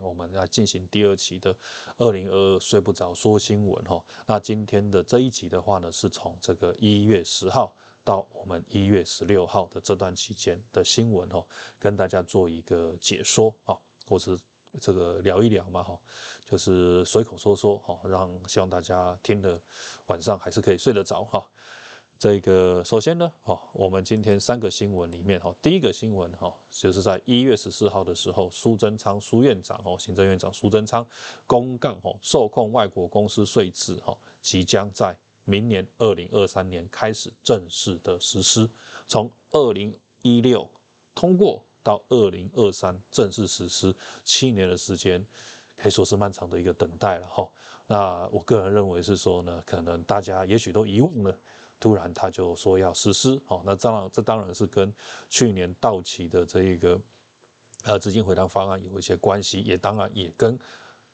我们来进行第二期的二零二二睡不着说新闻哈。那今天的这一集的话呢，是从这个一月十号到我们一月十六号的这段期间的新闻哈，跟大家做一个解说啊，或是这个聊一聊嘛哈，就是随口说说哈，让希望大家听的晚上还是可以睡得着哈。这个首先呢，哈，我们今天三个新闻里面，哈，第一个新闻，哈，就是在一月十四号的时候，苏贞昌苏院长，哦，行政院长苏贞昌公告，哈，受控外国公司税制，哈，即将在明年二零二三年开始正式的实施，从二零一六通过到二零二三正式实施，七年的时间，可以说是漫长的一个等待了，哈。那我个人认为是说呢，可能大家也许都遗忘了。突然他就说要实施，哦，那当然这当然是跟去年到期的这一个呃资金回档方案有一些关系，也当然也跟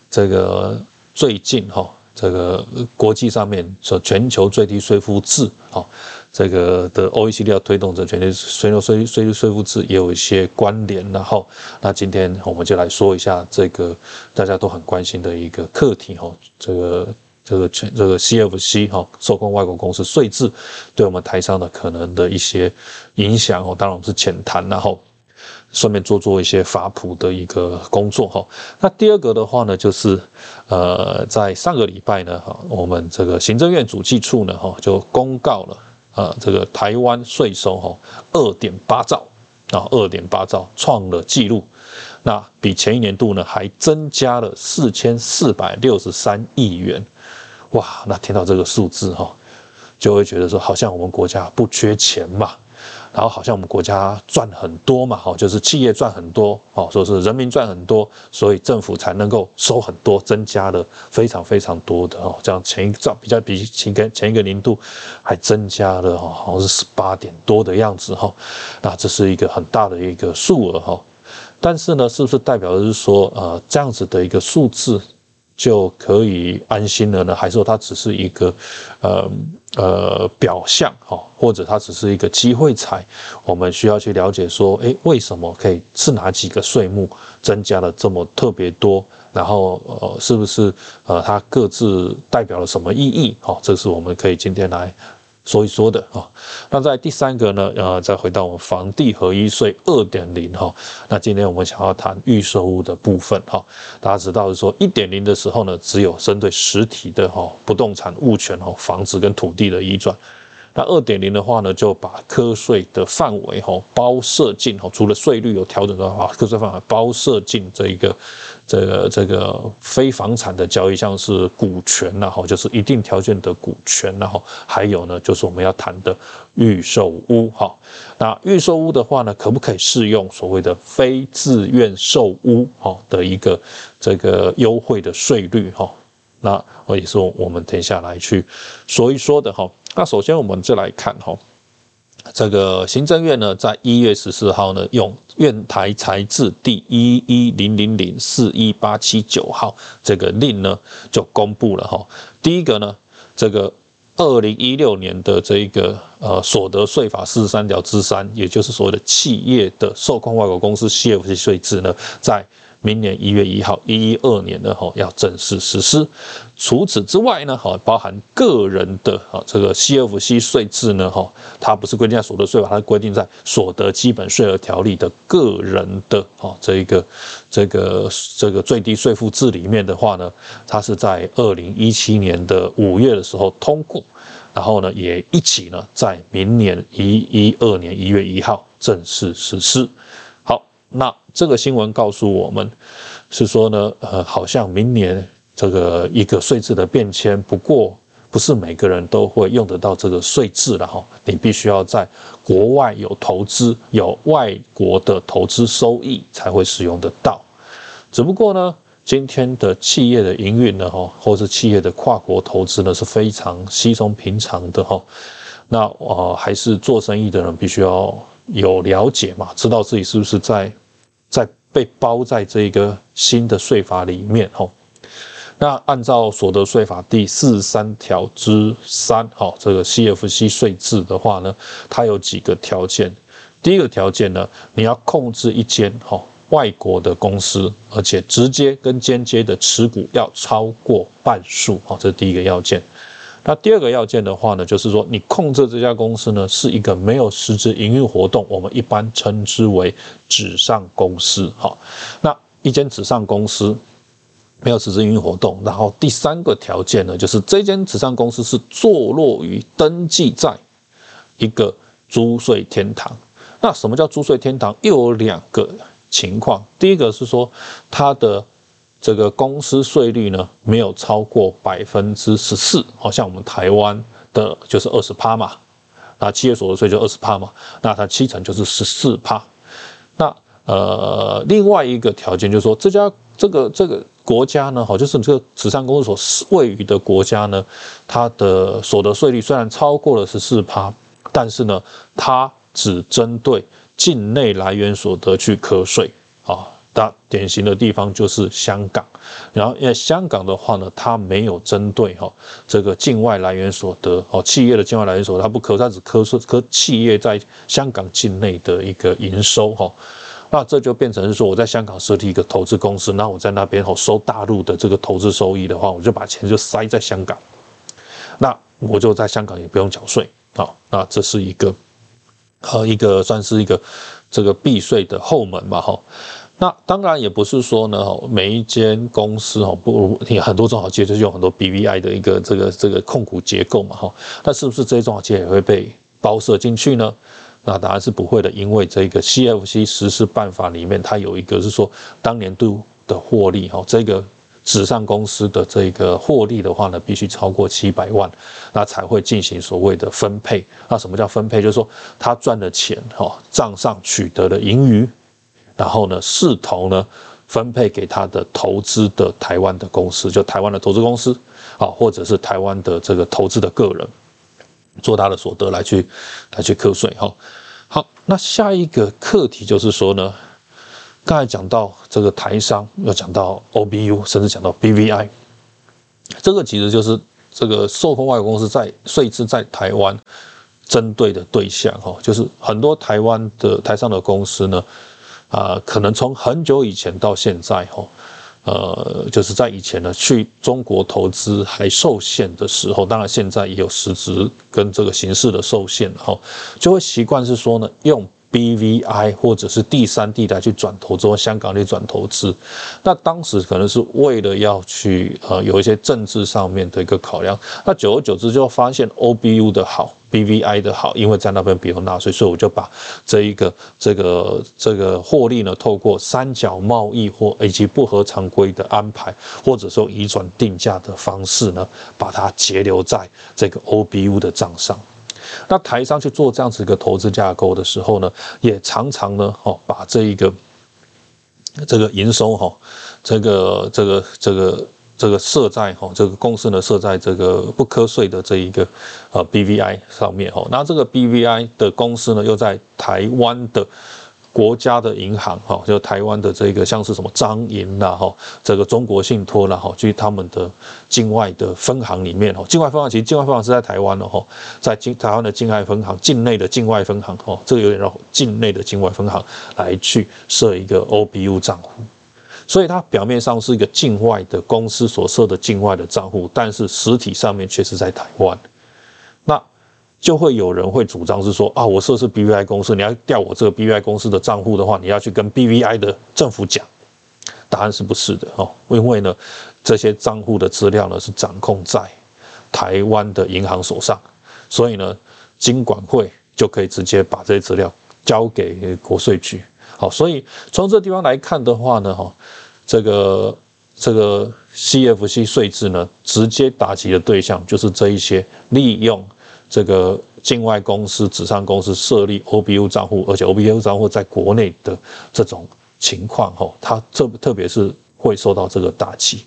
这个最近哈这个国际上面说全球最低税负制，哈这个的 OECD 要推动这全球税收税税率税负制也有一些关联，然后那今天我们就来说一下这个大家都很关心的一个课题，哈这个。这个全这个 CFC 哈，受控外国公司税制，对我们台商的可能的一些影响哦，当然我们是浅谈，然后顺便做做一些法普的一个工作哈。那第二个的话呢，就是呃，在上个礼拜呢哈，我们这个行政院主计处呢哈就公告了啊，这个台湾税收哈二点八兆啊，二点八兆创了纪录，那比前一年度呢还增加了四千四百六十三亿元。哇，那听到这个数字哈，就会觉得说，好像我们国家不缺钱嘛，然后好像我们国家赚很多嘛，哈，就是企业赚很多，哦，说是人民赚很多，所以政府才能够收很多，增加了非常非常多的哦，这样前一兆比较比前个前一个年度还增加了哈，好像是十八点多的样子哈，那这是一个很大的一个数额哈，但是呢，是不是代表的是说，呃，这样子的一个数字？就可以安心了呢？还是说它只是一个，呃呃表象哈，或者它只是一个机会财？我们需要去了解说，哎，为什么可以是哪几个税目增加了这么特别多？然后呃，是不是呃它各自代表了什么意义？哈，这是我们可以今天来。说一说的啊，那在第三个呢，呃，再回到我们房地合一税二点零哈，那今天我们想要谈预售屋的部分哈，大家知道是说一点零的时候呢，只有针对实体的哈不动产物权哈房子跟土地的移转。那二点零的话呢，就把课税的范围哈包设进哈，除了税率有调整的话，课税范围包设进这一个这个这个非房产的交易，像是股权呐哈，就是一定条件的股权，然后还有呢，就是我们要谈的预售屋哈。那预售屋的话呢，可不可以适用所谓的非自愿售屋哈的一个这个优惠的税率哈？那我也是我们等下来去说一说的哈。那首先我们就来看哈，这个行政院呢，在一月十四号呢，用院台财制第一一零零零四一八七九号这个令呢，就公布了哈。第一个呢，这个二零一六年的这一个呃所得税法四十三条之三，也就是所谓的企业的受控外国公司 CFC 税制呢，在明年一月一号，一一二年的哈要正式实施。除此之外呢，哈包含个人的哈这个 CFC 税制呢，哈它不是规定在所得税法，它规定在所得基本税额条例的个人的哈这一个这个这个最低税负制里面的话呢，它是在二零一七年的五月的时候通过，然后呢也一起呢在明年一一二年一月一号正式实施。那这个新闻告诉我们，是说呢，呃，好像明年这个一个税制的变迁，不过不是每个人都会用得到这个税制了哈。你必须要在国外有投资，有外国的投资收益才会使用得到。只不过呢，今天的企业的营运呢，哈，或是企业的跨国投资呢，是非常稀松平常的哈。那呃，还是做生意的人必须要有了解嘛，知道自己是不是在。被包在这个新的税法里面吼，那按照所得税法第四十三条之三哈，这个 CFC 税制的话呢，它有几个条件。第一个条件呢，你要控制一间哈外国的公司，而且直接跟间接的持股要超过半数，好，这是第一个要件。那第二个要件的话呢，就是说你控制这家公司呢是一个没有实质营运活动，我们一般称之为纸上公司。好，那一间纸上公司没有实质营运活动，然后第三个条件呢，就是这间纸上公司是坐落于登记在一个租税天堂。那什么叫租税天堂？又有两个情况，第一个是说它的。这个公司税率呢，没有超过百分之十四，好像我们台湾的就是二十趴嘛，那企业所得税就二十趴嘛，那它七成就是十四趴。那呃，另外一个条件就是说，这家这个这个国家呢，好，就是这个慈善公司所位于的国家呢，它的所得税率虽然超过了十四趴，但是呢，它只针对境内来源所得去课税啊。那典型的地方就是香港，然后因为香港的话呢，它没有针对哈这个境外来源所得哦，企业的境外来源所得，它不科，它只科税科企业在香港境内的一个营收哈，那这就变成是说我在香港设立一个投资公司，那我在那边哦收大陆的这个投资收益的话，我就把钱就塞在香港，那我就在香港也不用缴税啊，那这是一个和一个算是一个这个避税的后门吧哈。那当然也不是说呢，每一间公司哈，不，你很多中小企业就是用很多 BVI 的一个这个这个控股结构嘛哈，那是不是这些中小企业也会被包设进去呢？那当然是不会的，因为这个 CFC 实施办法里面，它有一个是说当年度的获利哈，这个纸上公司的这个获利的话呢，必须超过七百万，那才会进行所谓的分配。那什么叫分配？就是说他赚的钱哈，账上取得的盈余。然后呢，视同呢分配给他的投资的台湾的公司，就台湾的投资公司，啊，或者是台湾的这个投资的个人，做他的所得来去来去课税哈。好，那下一个课题就是说呢，刚才讲到这个台商，又讲到 OBU，甚至讲到 BVI，这个其实就是这个受控外国公司在税制在台湾针对的对象哈，就是很多台湾的台商的公司呢。啊，可能从很久以前到现在，哈，呃，就是在以前呢，去中国投资还受限的时候，当然现在也有实质跟这个形式的受限，哈，就会习惯是说呢，用 BVI 或者是第三地带去转投资，或香港去转投资，那当时可能是为了要去呃有一些政治上面的一个考量，那久而久之就发现 OBU 的好。B V I 的好，因为在那边不用纳税，所以我就把这一个这个这个获利呢，透过三角贸易或以及不合常规的安排，或者说移转定价的方式呢，把它截留在这个 O B U 的账上。那台商去做这样子一个投资架构的时候呢，也常常呢，哦，把这一个这个营收哈，这个这个。这个这个设在哈，这个公司呢设在这个不瞌税的这一个呃 BVI 上面哈，那这个 BVI 的公司呢又在台湾的国家的银行哈，就台湾的这个像是什么彰银啦哈，这个中国信托啦哈，就他们的境外的分行里面哈，境外分行其实境外分行是在台湾的哈，在境台湾的境外分行境内的境外分行哈，这个有点绕境内的境外分行来去设一个 OBU 账户。所以它表面上是一个境外的公司所设的境外的账户，但是实体上面却是在台湾。那就会有人会主张是说啊，我设是 BVI 公司，你要调我这个 BVI 公司的账户的话，你要去跟 BVI 的政府讲。答案是不是的哦，因为呢，这些账户的资料呢是掌控在台湾的银行手上，所以呢，金管会就可以直接把这些资料交给国税局。好，所以从这地方来看的话呢，哈，这个这个 CFC 税制呢，直接打击的对象就是这一些利用这个境外公司、纸上公司设立 OBU 账户，而且 OBU 账户在国内的这种情况，哈，它特特别是会受到这个打击。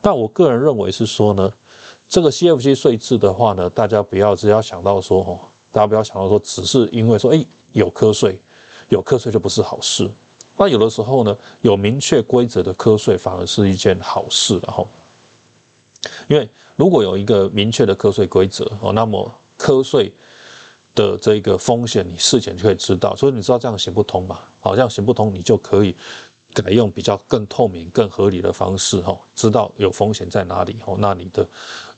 但我个人认为是说呢，这个 CFC 税制的话呢，大家不要只要想到说，哈，大家不要想到说，只是因为说，哎，有瞌税。有瞌睡就不是好事，那有的时候呢，有明确规则的瞌睡反而是一件好事，然后，因为如果有一个明确的瞌睡规则哦，那么瞌睡的这个风险你事前就可以知道，所以你知道这样行不通吧？好，像行不通，你就可以改用比较更透明、更合理的方式，哈，知道有风险在哪里，哈，那你的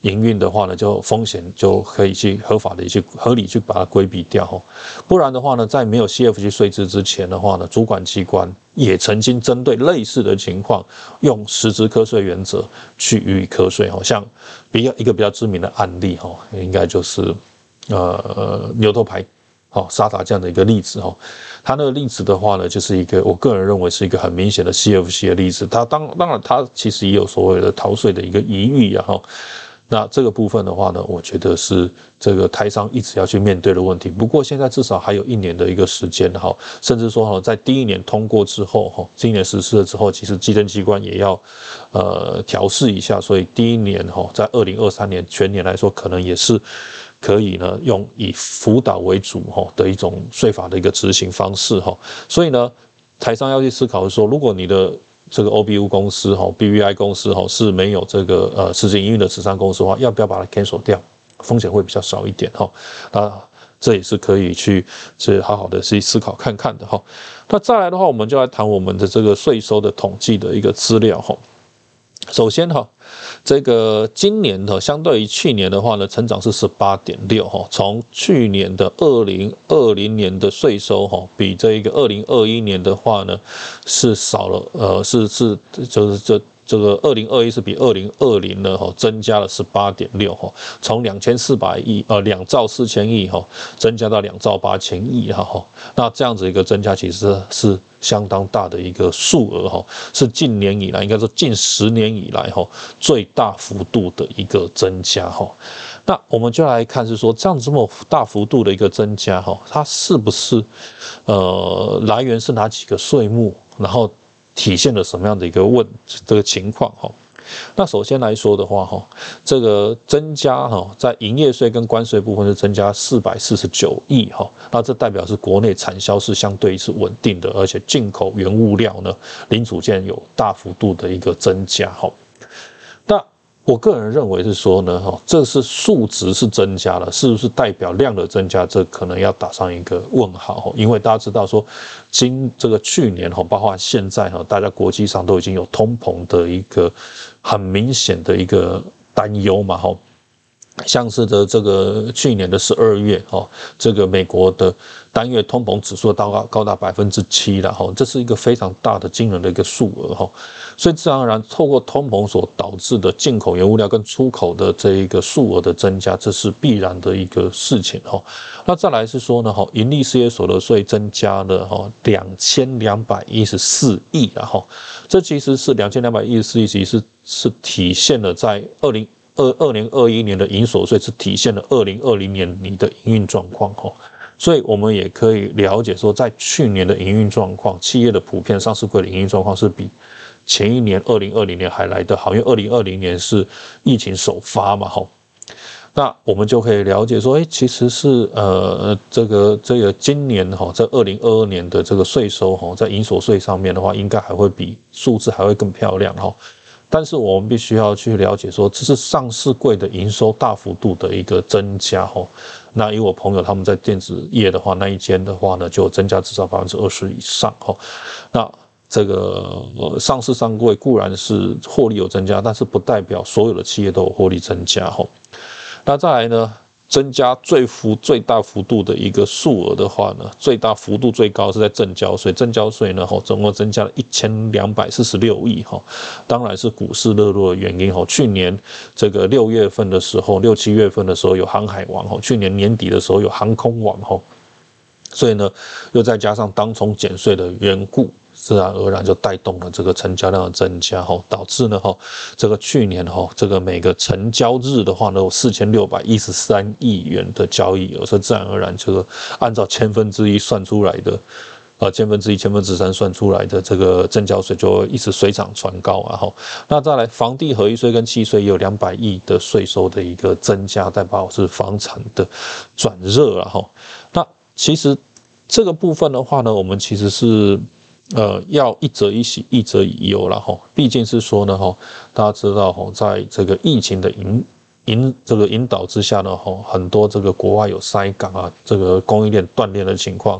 营运的话呢，就风险就可以去合法的去合理去把它规避掉，哈，不然的话呢，在没有 CFC 税制之前的话呢，主管机关也曾经针对类似的情况，用实质课税原则去予以课税，哈，像比较一个比较知名的案例，哈，应该就是呃牛头牌。哦，沙塔这样的一个例子哦，他那个例子的话呢，就是一个我个人认为是一个很明显的 CFC 的例子。他当当然，他其实也有所谓的逃税的一个疑虑啊。哈，那这个部分的话呢，我觉得是这个台商一直要去面对的问题。不过现在至少还有一年的一个时间哈，甚至说哈，在第一年通过之后哈，今年实施了之后，其实稽征机关也要呃调试一下。所以第一年哈，在二零二三年全年来说，可能也是。可以呢，用以辅导为主哈的一种税法的一个执行方式哈，所以呢，台商要去思考的说，如果你的这个 OBU 公司哈、BVI 公司哈是没有这个呃实际营运的慈善公司的话，要不要把它 cancel 掉？风险会比较少一点哈。那这也是可以去去好好的去思考看看的哈。那再来的话，我们就来谈我们的这个税收的统计的一个资料哈。首先哈，这个今年的相对于去年的话呢，成长是十八点六哈。从去年的二零二零年的税收哈，比这一个二零二一年的话呢，是少了呃，是是就是这。这个二零二一是比二零二零呢哈增加了十八点六哈，从两千四百亿呃两兆四千亿哈增加到两兆八千亿哈哈，那这样子一个增加其实是相当大的一个数额哈，是近年以来应该说近十年以来哈最大幅度的一个增加哈。那我们就来看是说这样这么大幅度的一个增加哈，它是不是呃来源是哪几个税目，然后？体现了什么样的一个问这个情况哈？那首先来说的话哈，这个增加哈，在营业税跟关税部分是增加四百四十九亿哈，那这代表是国内产销是相对是稳定的，而且进口原物料呢零组件有大幅度的一个增加哈。我个人认为是说呢，哈，这是数值是增加了，是不是代表量的增加？这可能要打上一个问号，因为大家知道说，今这个去年哈，包括现在哈，大家国际上都已经有通膨的一个很明显的一个担忧嘛，哈。像是的这个去年的十二月哈，这个美国的单月通膨指数到高高达百分之七了哈，这是一个非常大的惊人的一个数额哈，所以自然而然透过通膨所导致的进口原物料跟出口的这一个数额的增加，这是必然的一个事情哈。那再来是说呢哈，盈利事业所得税增加了哈两千两百一十四亿然后，这其实是两千两百一十四亿，其实是体现了在二零。二二零二一年的营所税是体现了二零二零年你的营运状况哈，所以我们也可以了解说，在去年的营运状况，企业的普遍上市柜的营运状况是比前一年二零二零年还来得好，因为二零二零年是疫情首发嘛哈，那我们就可以了解说，哎，其实是呃这个这个今年哈，在二零二二年的这个税收哈，在营所税上面的话，应该还会比数字还会更漂亮哈。但是我们必须要去了解，说这是上市柜的营收大幅度的一个增加哈。那以我朋友他们在电子业的话，那一间的话呢，就增加至少百分之二十以上哈。那这个上市上柜固然是获利有增加，但是不代表所有的企业都有获利增加哈。那再来呢？增加最幅最大幅度的一个数额的话呢，最大幅度最高是在正交税，正交税呢，哈，总共增加了一千两百四十六亿，哈，当然是股市热络的原因，哈，去年这个六月份的时候，六七月份的时候有航海王，哈，去年年底的时候有航空王，哈，所以呢，又再加上当冲减税的缘故。自然而然就带动了这个成交量的增加，哈，导致呢，哈，这个去年哈，这个每个成交日的话呢，有四千六百一十三亿元的交易额，所以自然而然这个按照千分之一算出来的，啊，千分之一、千分之三算出来的这个正交税就一直水涨船高啊，哈，那再来房地合一税跟契税也有两百亿的税收的一个增加，代表是房产的转热啊，哈，那其实这个部分的话呢，我们其实是。呃，要一则一喜，一则一忧了哈。毕竟是说呢哈，大家知道哈，在这个疫情的引引这个引导之下呢哈，很多这个国外有塞港啊，这个供应链断裂的情况。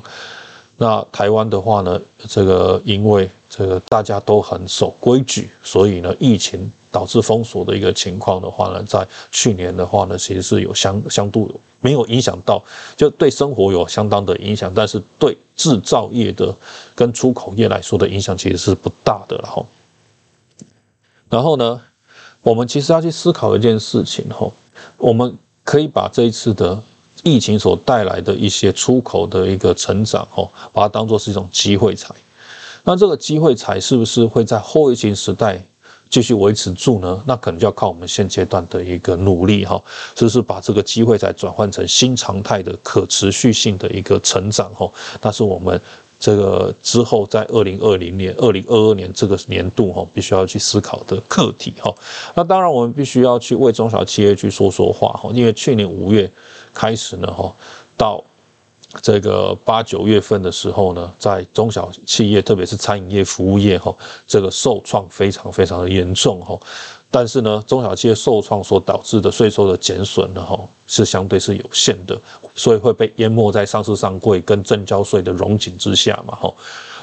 那台湾的话呢，这个因为这个大家都很守规矩，所以呢，疫情导致封锁的一个情况的话呢，在去年的话呢，其实是有相相度没有影响到，就对生活有相当的影响，但是对制造业的跟出口业来说的影响其实是不大的，然后，然后呢，我们其实要去思考一件事情，哈，我们可以把这一次的。疫情所带来的一些出口的一个成长，哦，把它当做是一种机会财。那这个机会财是不是会在后疫情时代继续维持住呢？那可能就要靠我们现阶段的一个努力，哈，就是把这个机会再转换成新常态的可持续性的一个成长，哈，那是我们。这个之后，在二零二零年、二零二二年这个年度哈，必须要去思考的课题哈。那当然，我们必须要去为中小企业去说说话哈。因为去年五月开始呢哈，到这个八九月份的时候呢，在中小企业，特别是餐饮业、服务业哈，这个受创非常非常的严重哈。但是呢，中小企业受创所导致的税收的减损呢，哈，是相对是有限的，所以会被淹没在上市上柜跟正交税的融景之下嘛，哈。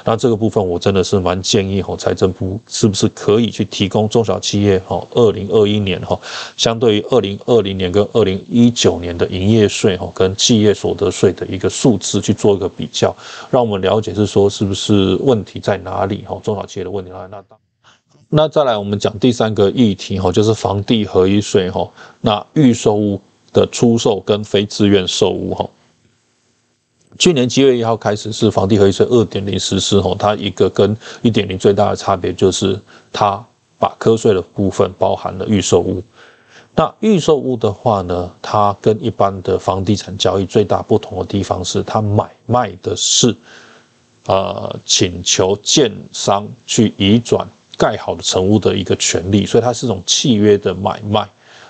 那这个部分我真的是蛮建议哈，财政部是不是可以去提供中小企业哈，二零二一年哈，相对于二零二零年跟二零一九年的营业税哈，跟企业所得税的一个数字去做一个比较，让我们了解是说是不是问题在哪里哈，中小企业的问题在哪？那那再来，我们讲第三个议题哈，就是房地合一税哈。那预售屋的出售跟非自愿售屋哈，去年七月一号开始是房地合一税二点零实施哈。它一个跟一点零最大的差别就是它把课税的部分包含了预售屋。那预售屋的话呢，它跟一般的房地产交易最大不同的地方是，它买卖的是呃请求建商去移转。盖好的成屋的一个权利，所以它是一种契约的买卖，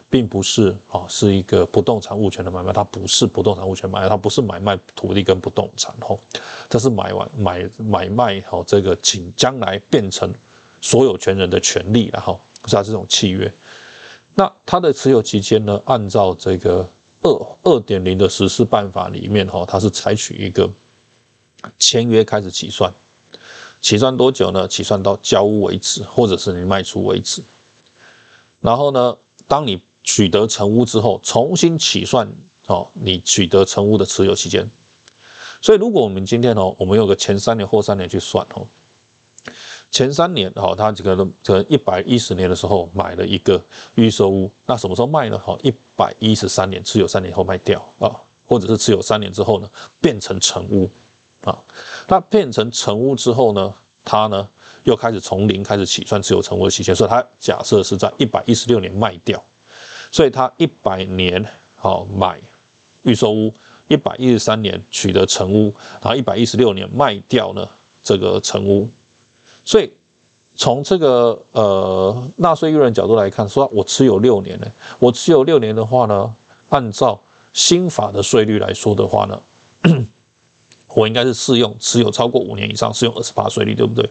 并不是啊，是一个不动产物权的买卖。它不是不动产物权买卖，它不是买卖土地跟不动产吼，它是买完买买卖好这个，请将来变成所有权人的权利，然后是它这种契约。那它的持有期间呢，按照这个二二点零的实施办法里面哈，它是采取一个签约开始起算。起算多久呢？起算到交屋为止，或者是你卖出为止。然后呢，当你取得成屋之后，重新起算哦，你取得成屋的持有期间。所以，如果我们今天哦，我们有个前三年、后三年去算哦，前三年哦，他这个可能一百一十年的时候买了一个预售屋，那什么时候卖呢？好，一百一十三年持有三年后卖掉啊，或者是持有三年之后呢，变成成屋。啊，那变成成屋之后呢，他呢又开始从零开始起算持有成屋的期限，所以他假设是在一百一十六年卖掉，所以他一百年好买预售屋，一百一十三年取得成屋，然后一百一十六年卖掉呢这个成屋，所以从这个呃纳税义务人角度来看，说我持有六年呢，我持有六年的话呢，按照新法的税率来说的话呢。我应该是适用持有超过五年以上，适用二十八税率，对不对？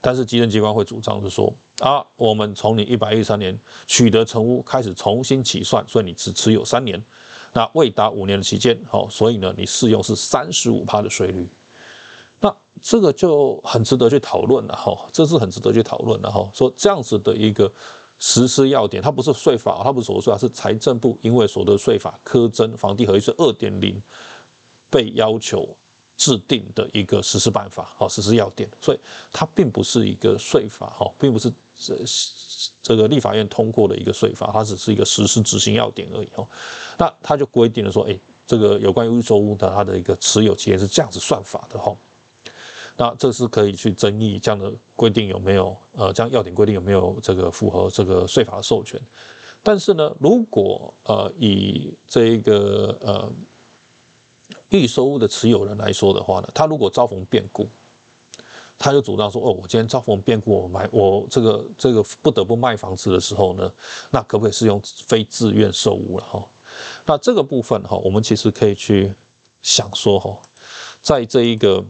但是，基政机关会主张是说啊，我们从你一百一十三年取得成屋开始重新起算，所以你只持有三年，那未达五年的期间，好，所以呢，你适用是三十五趴的税率。那这个就很值得去讨论了哈，这是很值得去讨论的哈。说这样子的一个实施要点，它不是税法，它不是所得税，是财政部因为所得税法苛征房地合一税二点零被要求。制定的一个实施办法，好，实施要点，所以它并不是一个税法，哈，并不是这这个立法院通过的一个税法，它只是一个实施执行要点而已，哈。那它就规定了说，哎，这个有关于预售屋的它的一个持有期限是这样子算法的，哈。那这是可以去争议这样的规定有没有，呃，这样要点规定有没有这个符合这个税法的授权？但是呢，如果呃以这个呃。预收屋的持有人来说的话呢，他如果遭逢变故，他就主张说：“哦，我今天遭逢变故，我买我这个这个不得不卖房子的时候呢，那可不可以是用非自愿售屋了？哈，那这个部分哈，我们其实可以去想说哈，在这一个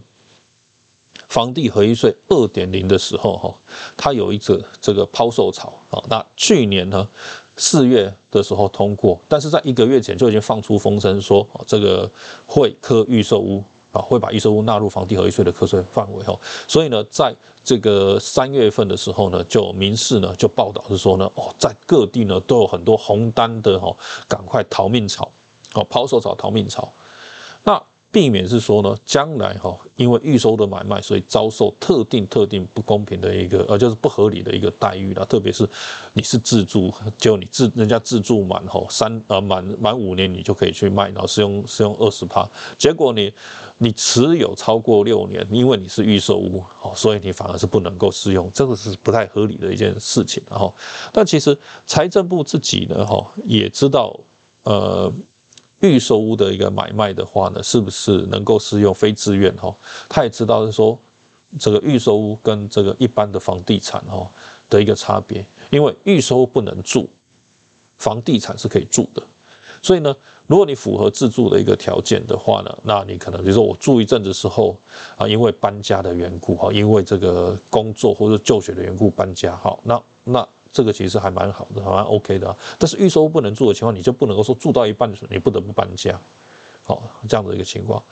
房地合一税二点零的时候哈，它有一个这个抛售潮啊。那去年呢？四月的时候通过，但是在一个月前就已经放出风声说，这个会科预售屋啊，会把预售屋纳入房地合一税的课税范围哈，所以呢，在这个三月份的时候呢，就民事呢就报道是说呢，哦，在各地呢都有很多红单的哈，赶快逃命潮，哦，抛售潮、逃命潮，那。避免是说呢，将来哈，因为预收的买卖，所以遭受特定特定不公平的一个呃，就是不合理的一个待遇啦。特别是你是自住，就你自人家自住满吼三呃满满五年，你就可以去卖，然后是用是用二十趴。结果你你持有超过六年，因为你是预售屋哦，所以你反而是不能够适用，这个是不太合理的一件事情。哈，但其实财政部自己呢哈也知道呃。预售屋的一个买卖的话呢，是不是能够适用非自愿哈？他也知道是说，这个预售屋跟这个一般的房地产哈的一个差别，因为预售屋不能住，房地产是可以住的。所以呢，如果你符合自住的一个条件的话呢，那你可能比如说我住一阵子之后啊，因为搬家的缘故哈，因为这个工作或者就学的缘故搬家哈，那那。这个其实还蛮好的，还蛮 OK 的。但是预售不能住的情况，你就不能够说住到一半的时候你不得不搬家，好这样的一个情况。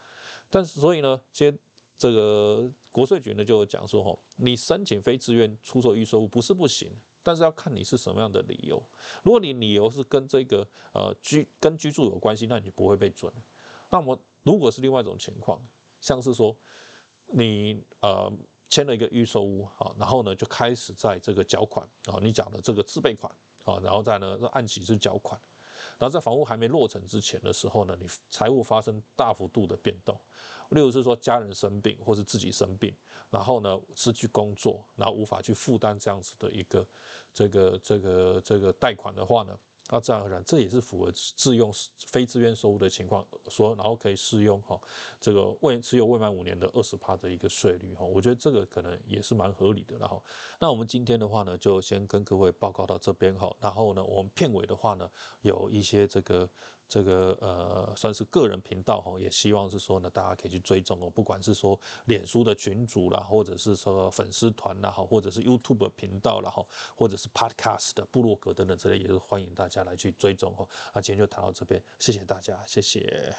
但是所以呢，接这个国税局呢就讲说，哈，你申请非自愿出售预售不是不行，但是要看你是什么样的理由。如果你理由是跟这个呃居跟居住有关系，那你不会被准。那么如果是另外一种情况，像是说你呃。签了一个预售屋啊，然后呢就开始在这个缴款啊，你讲的这个自备款啊，然后再呢按起是缴款，然后在房屋还没落成之前的时候呢，你财务发生大幅度的变动，例如是说家人生病或是自己生病，然后呢失去工作，然后无法去负担这样子的一个这个这个这个贷款的话呢。那自然而然，这也是符合自用非自愿收入的情况，说然后可以适用哈，这个未持有未满五年的二十趴的一个税率哈，我觉得这个可能也是蛮合理的。然后，那我们今天的话呢，就先跟各位报告到这边哈。然后呢，我们片尾的话呢，有一些这个。这个呃算是个人频道哈，也希望是说呢，大家可以去追踪哦，不管是说脸书的群主啦，或者是说粉丝团啦，哈，或者是 YouTube 频道啦，哈，或者是 Podcast 的部落格等等之类，也是欢迎大家来去追踪哈。那今天就谈到这边，谢谢大家，谢谢。